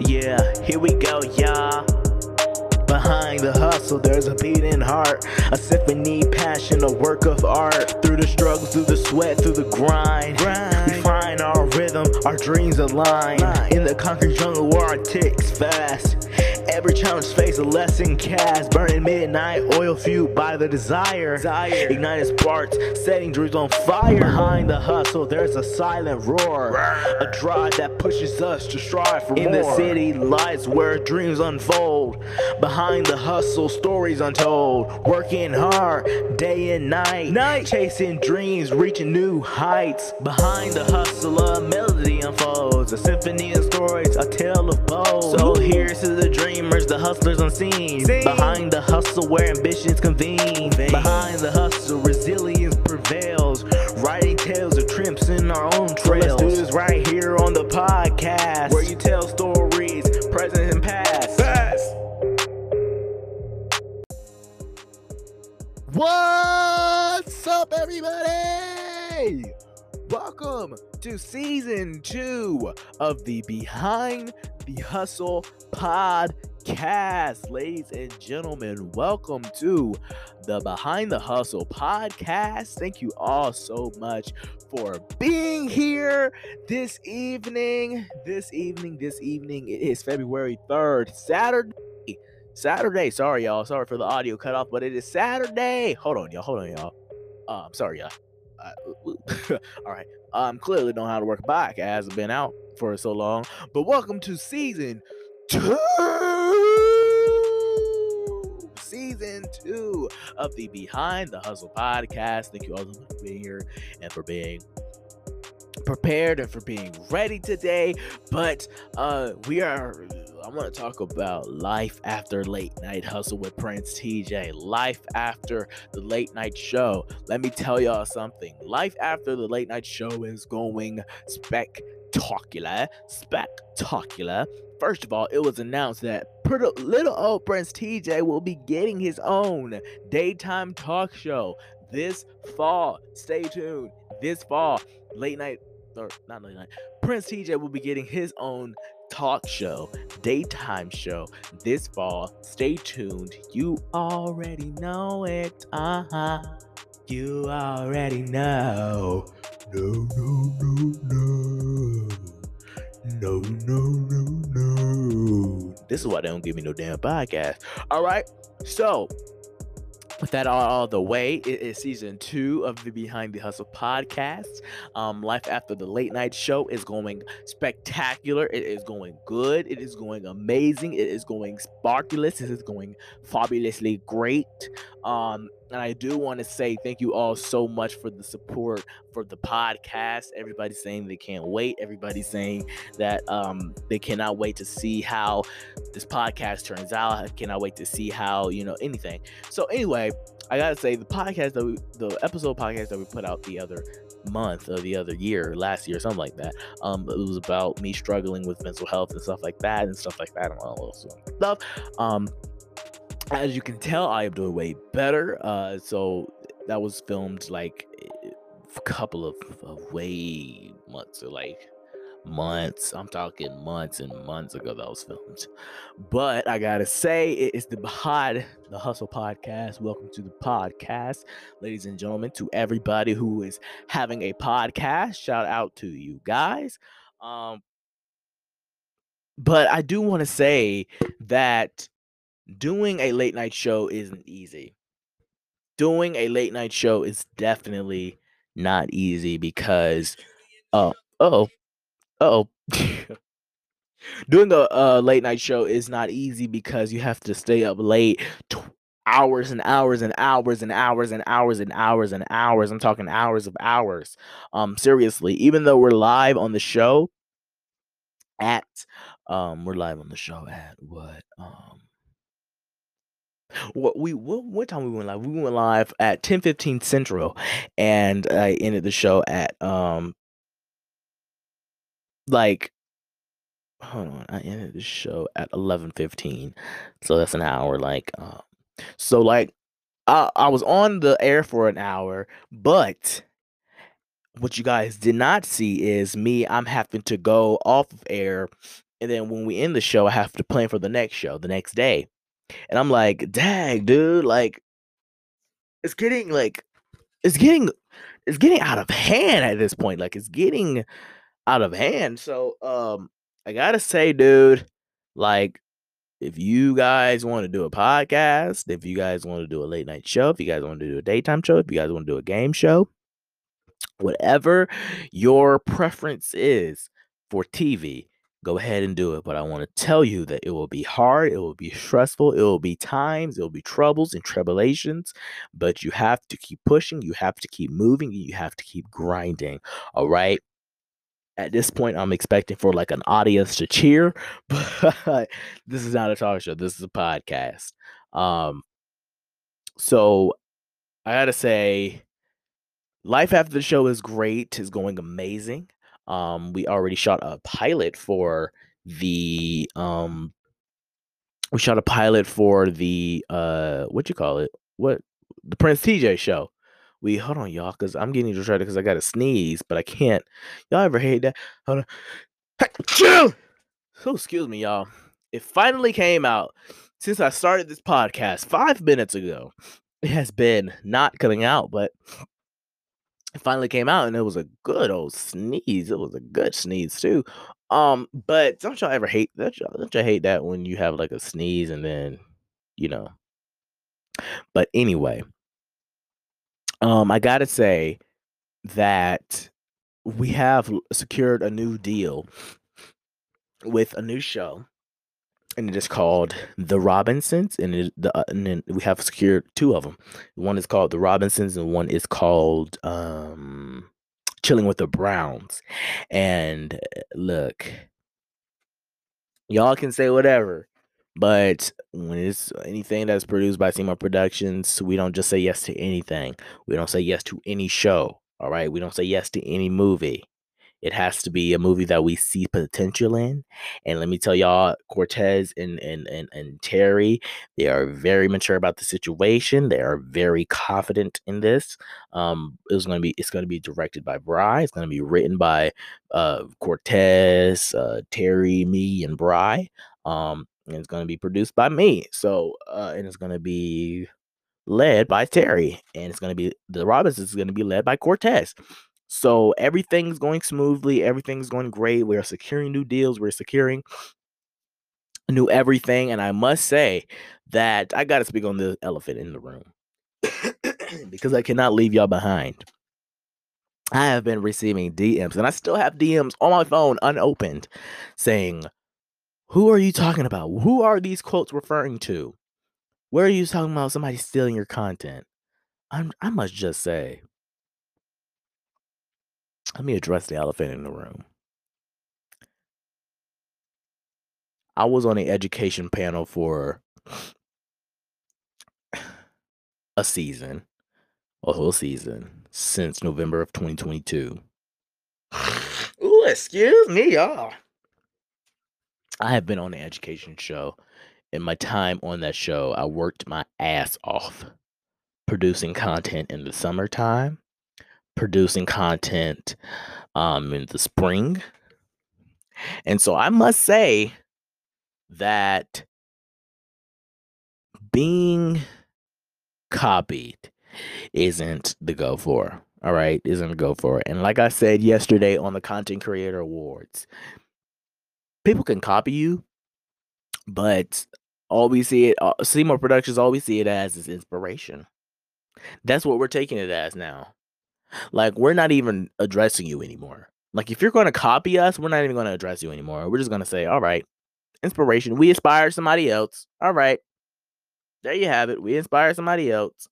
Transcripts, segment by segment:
Yeah, here we go, y'all. Behind the hustle, there's a beating heart, a symphony, passion, a work of art. Through the struggle, through the sweat, through the grind, Grind. we find our rhythm, our dreams align. In the concrete jungle where our ticks fast. Every challenge face a lesson cast, burning midnight, oil fueled by the desire. Desire. Igniting sparks, setting dreams on fire. Behind the hustle, there's a silent roar, a drive that pushes us to strive for In more. the the city lights where dreams unfold. Behind the hustle, stories untold. Working hard, day and night. Night. Chasing dreams, reaching new heights. Behind the hustle, a melody unfolds. A symphony of stories, a tale of bold. So here's to the dreamers, the hustlers unseen. Seen. Behind the hustle, where ambitions convene. Convene. Behind the hustle, resilience prevails. Writing tales of triumphs in our own So let's trails. do this right here on the podcast, where you tell stories, present and past. Fast. What's up, everybody? Welcome to season two of the Behind the Hustle podcast. Ladies and gentlemen, welcome to the Behind the Hustle podcast. Thank you all so much for being here this evening. This evening, this evening, it is February 3rd, Saturday. Saturday. Sorry, y'all. Sorry for the audio cut off, but it is Saturday. Hold on, y'all. Hold on, y'all. I'm sorry, y'all. Uh, all right. Um, clearly don't know how to work a podcast. I've been out for so long. But welcome to season two. Season two of the Behind the Hustle podcast. Thank you all so much for being here and for being prepared and for being ready today. But uh we are I want to talk about life after late night hustle with Prince TJ. Life after the late night show. Let me tell y'all something. Life after the late night show is going spectacular. Spectacular. First of all, it was announced that little old Prince TJ will be getting his own daytime talk show this fall. Stay tuned. This fall, late night or not late night. Prince TJ will be getting his own talk show, daytime show this fall. Stay tuned. You already know it. Uh huh. You already know. No, no, no, no. No, no, no, no. This is why they don't give me no damn podcast. All right. So, with that all, all the way, it is season two of the Behind the Hustle podcast. Um, life after the late night show is going spectacular. It is going good. It is going amazing. It is going sparkulous. It is going fabulously great. Um, and I do want to say thank you all so much for the support for the podcast. Everybody's saying they can't wait. Everybody's saying that um, they cannot wait to see how this podcast turns out. I cannot wait to see how you know anything. So anyway, I gotta say the podcast that we, the episode podcast that we put out the other month or the other year, last year, something like that. Um, it was about me struggling with mental health and stuff like that, and stuff like that, and all those stuff. Um, as you can tell, I am doing way better. Uh, so that was filmed like a couple of, of way months, or like months. I'm talking months and months ago that was filmed. But I gotta say, it is the Behind the Hustle podcast. Welcome to the podcast, ladies and gentlemen. To everybody who is having a podcast, shout out to you guys. Um, but I do want to say that doing a late night show isn't easy. Doing a late night show is definitely not easy because, uh, oh, oh, doing a, a late night show is not easy because you have to stay up late. Tw- hours and hours and hours and hours and hours and hours and hours i'm talking hours of hours um seriously even though we're live on the show at um we're live on the show at what um what we what, what time we went live? We went live at ten fifteen central, and I ended the show at um like hold on, I ended the show at eleven fifteen, so that's an hour. Like, um, so like I I was on the air for an hour, but what you guys did not see is me. I'm having to go off of air And then when we end the show, I have to plan for the next show the next day. And I'm like, dang, dude, like it's getting like it's getting it's getting out of hand at this point. Like it's getting out of hand. So um I gotta say, dude, like if you guys want to do a podcast, if you guys want to do a late night show, if you guys want to do a daytime show, if you guys want to do a game show, whatever your preference is for TV, go ahead and do it. But I want to tell you that it will be hard, it will be stressful, it will be times, it will be troubles and tribulations, but you have to keep pushing, you have to keep moving, you have to keep grinding. All right at this point i'm expecting for like an audience to cheer but this is not a talk show this is a podcast um so i gotta say life after the show is great is going amazing um we already shot a pilot for the um we shot a pilot for the uh what you call it what the prince tj show we hold on, y'all, because I'm getting distracted because I got to sneeze, but I can't. Y'all ever hate that? Hold on. So excuse me, y'all. It finally came out since I started this podcast five minutes ago. It has been not coming out, but finally came out and it was a good old sneeze. It was a good sneeze too. Um, but don't y'all ever hate that? Don't y'all hate that when you have like a sneeze and then, you know. But anyway, um, I gotta say that we have secured a new deal with a new show, and it is called The Robinsons, and, it, the, uh, and then we have secured two of them. One is called The Robinsons, and one is called um, Chilling with the Browns. And uh, look, y'all can say whatever, but when it's anything that's produced by Seymore Productions, we don't just say yes to anything. We don't say yes to any show. All right. We don't say yes to any movie. It has to be a movie that we see potential in. And let me tell y'all, Cortez and and and, and Terry, they are very mature about the situation. They are very confident in this. Um, it was gonna be it's gonna be directed by Bry. It's gonna be written by uh Cortez, uh, Terry, me, and Bry. Um, and it's to be produced by me. So, uh, and it's to be led by Terry, and it's going to be the Robinsons is going to be led by Cortez. So everything's going smoothly, everything's going great. We are securing new deals, we're securing new everything, and I must say that I got to speak on the elephant in the room because I cannot leave y'all behind. I have been receiving DMs, and I still have DMs on my phone unopened saying, who are you talking about? Who are these quotes referring to? Where are you talking about somebody stealing your content? I'm, I must just say, let me address the elephant in the room. I was on the education panel for a season, a whole season, since November of 2022. Ooh, excuse me, y'all. I have been on the education show. In my time on that show, I worked my ass off producing content in the summertime, producing content um, in the spring. And so I must say that being copied isn't the go for. All right, isn't the go for. And like I said yesterday on the Content Creator Awards, people can copy you, but all we see it, uh, Seymore Productions, all we see it as is inspiration. That's what we're taking it as now. Like we're not even addressing you anymore. Like if you're going to copy us, we're not even going to address you anymore. We're just going to say, all right, inspiration. We inspire somebody else. All right, there you have it. We inspire somebody else.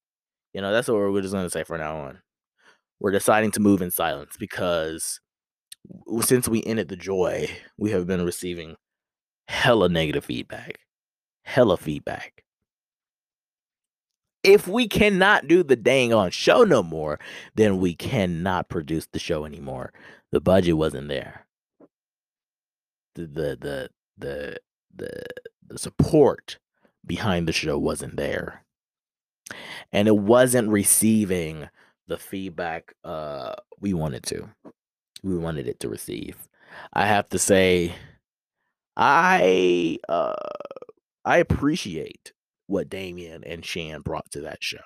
You know, that's what we're just going to say from now on. We're deciding to move in silence because since we ended the joy, we have been receiving hella negative feedback. Hella feedback. If we cannot do the dang on show no more, then we cannot produce the show anymore. The budget wasn't there. The the the the the, the support behind the show wasn't there. And it wasn't receiving the feedback uh we wanted to we wanted it to receive. I have to say, I uh I appreciate what Damien and Shan brought to that show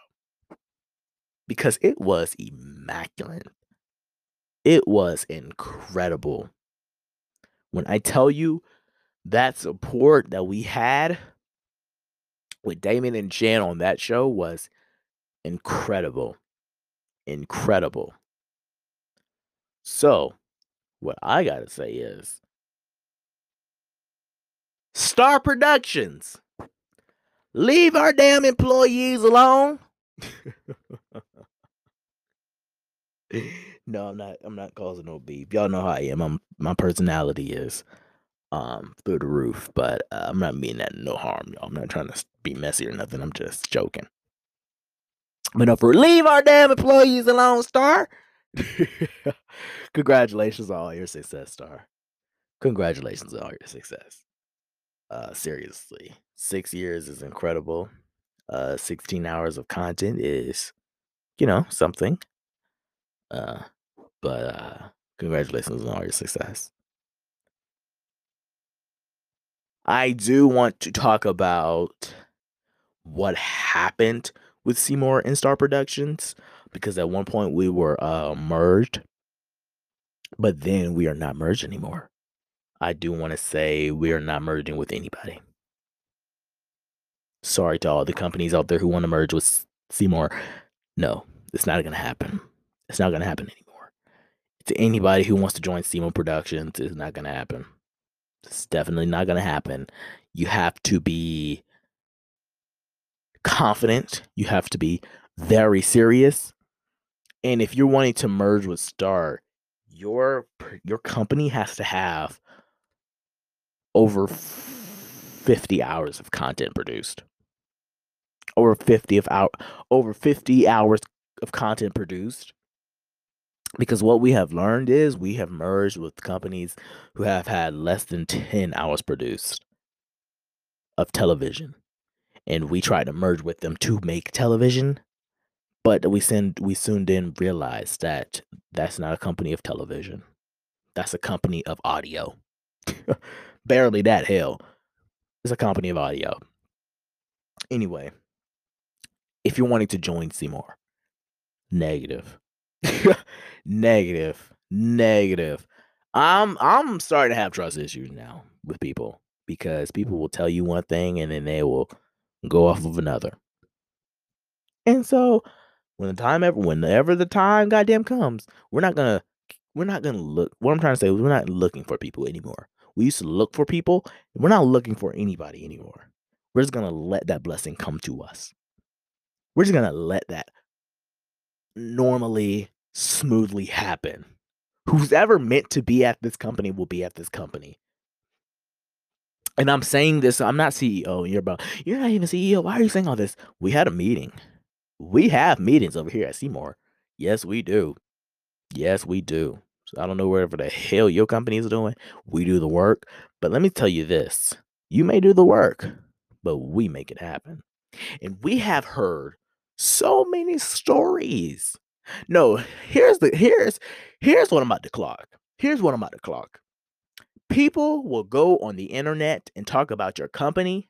because it was immaculate. It was incredible. When I tell you that support that we had with Damien and Shan on that show was incredible. Incredible. So, what I got to say is Star Productions, leave our damn employees alone. no, I'm not. I'm not causing no beef. Y'all know how I am. I'm, my personality is um through the roof, but uh, I'm not meaning that no harm, y'all. I'm not trying to be messy or nothing. I'm just joking. But no, for leave our damn employees alone, Star. Congratulations on all your success, Star. Congratulations on all your success. Uh, seriously, six years is incredible. Uh, 16 hours of content is, you know, something. Uh, but uh, congratulations on all your success. I do want to talk about what happened with Seymore and Star Productions because at one point we were uh, merged, but then we are not merged anymore. I do want to say we are not merging with anybody. Sorry to all the companies out there who want to merge with Seymore. No, it's not going to happen. It's not going to happen anymore. To anybody who wants to join Seymore Productions, it's not going to happen. It's definitely not going to happen. You have to be confident. You have to be very serious. And if you're wanting to merge with Star, your your company has to have over 50 hours of content produced. Over 50 of out over 50 hours of content produced. Because what we have learned is we have merged with companies who have had less than 10 hours produced of television. And we tried to merge with them to make television, but we soon we soon then realized that that's not a company of television. That's a company of audio. Barely that hell. It's a company of audio. Anyway, if you're wanting to join Seymore, negative. negative. Negative. I'm I'm starting to have trust issues now with people because people will tell you one thing and then they will go off of another. And so when the time ever whenever the time goddamn comes, we're not gonna we're not gonna look what I'm trying to say is we're not looking for people anymore. We used to look for people, we're not looking for anybody anymore. We're just gonna let that blessing come to us. We're just gonna let that normally smoothly happen. Who's ever meant to be at this company will be at this company. And I'm saying this, I'm not CEO. You're about, you're not even CEO. Why are you saying all this? We had a meeting. We have meetings over here at Seymore. Yes, we do. Yes, we do. So I don't know wherever the hell your company is doing. We do the work. But let me tell you this you may do the work, but we make it happen. And we have heard so many stories. No, here's the here's here's what I'm about to clock. Here's what I'm about to clock. People will go on the internet and talk about your company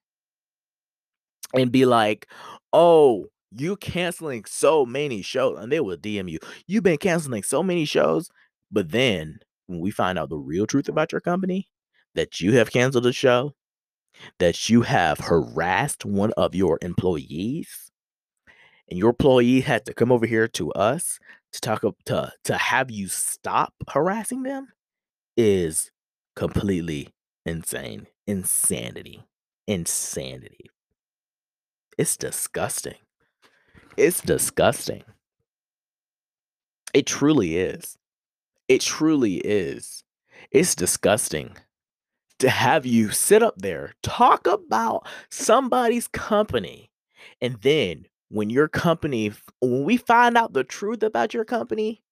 and be like, "Oh, you canceling so many shows and they will dm you you've been canceling so many shows but then when we find out the real truth mm-hmm. about your company that you have canceled a show that you have harassed one of your employees and your employee had to come over here to us to talk to to have you stop harassing them is completely insane. Insanity. Insanity. It's disgusting. It's disgusting. It truly is. It truly is. It's disgusting to have you sit up there, talk about somebody's company, and then when your company, when we find out the truth about your company,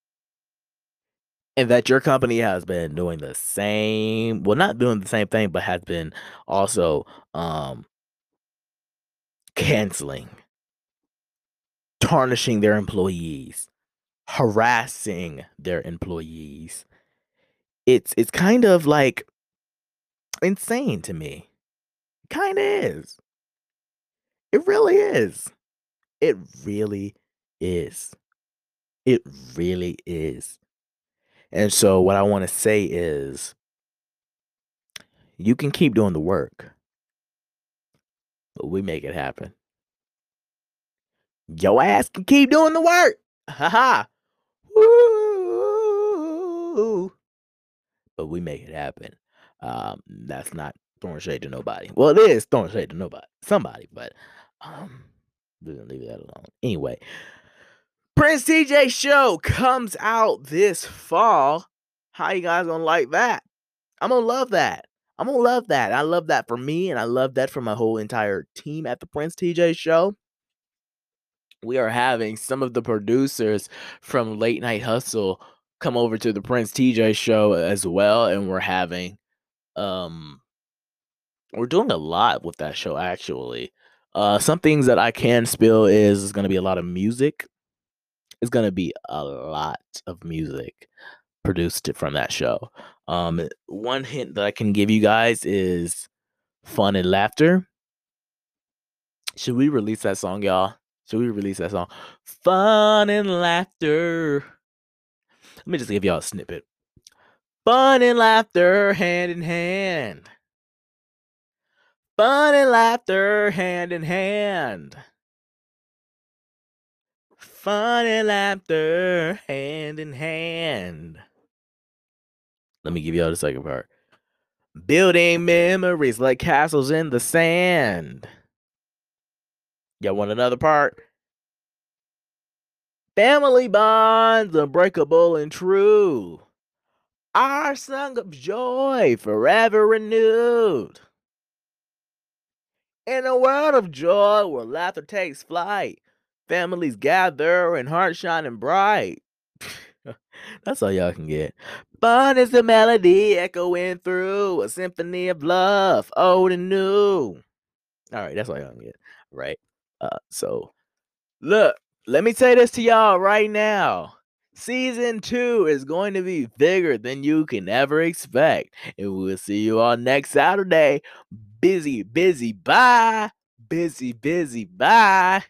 and that your company has been doing the same, well, not doing the same thing, but has been also um canceling tarnishing their employees, harassing their employees. It's it's kind of like insane to me. Kind of is. It really is. It really is. It really is. And so, what I want to say is you can keep doing the work, but we make it happen. Your ass can keep doing the work. Ha ha. Woo. But we make it happen. Um, that's not throwing shade to nobody. Well, it is throwing shade to nobody, somebody, but um, gonna leave that alone. Anyway, Prince TJ show comes out this fall. How you guys gonna like that? I'm gonna love that. I'm gonna love that. I love that for me, and I love that for my whole entire team at the Prince TJ show. We are having some of the producers from Late Night Hustle come over to the Prince TJ show as well, and we're having um we're doing a lot with that show actually. Uh some things that I can spill is, is gonna be a lot of music. It's gonna be a lot of music produced from that show. Um one hint that I can give you guys is fun and laughter. Should we release that song, y'all? Should we release that song? Fun and laughter. Let me just give y'all a snippet. Fun and laughter hand in hand. Fun and laughter hand in hand. Fun and laughter hand in hand. Let me give y'all the second part. Building memories like castles in the sand. Y'all want another part? Family bonds unbreakable and true. Our song of joy forever renewed. In a world of joy where laughter takes flight, families gather and hearts shining bright. That's all y'all can get. Fun is the melody echoing through a symphony of love, old and new. All right, that's all y'all can get. Right. Uh, so look, let me say this to y'all right now. Season two is going to be bigger than you can ever expect. And we'll see you all next Saturday. Busy, busy, bye. Busy, busy, bye.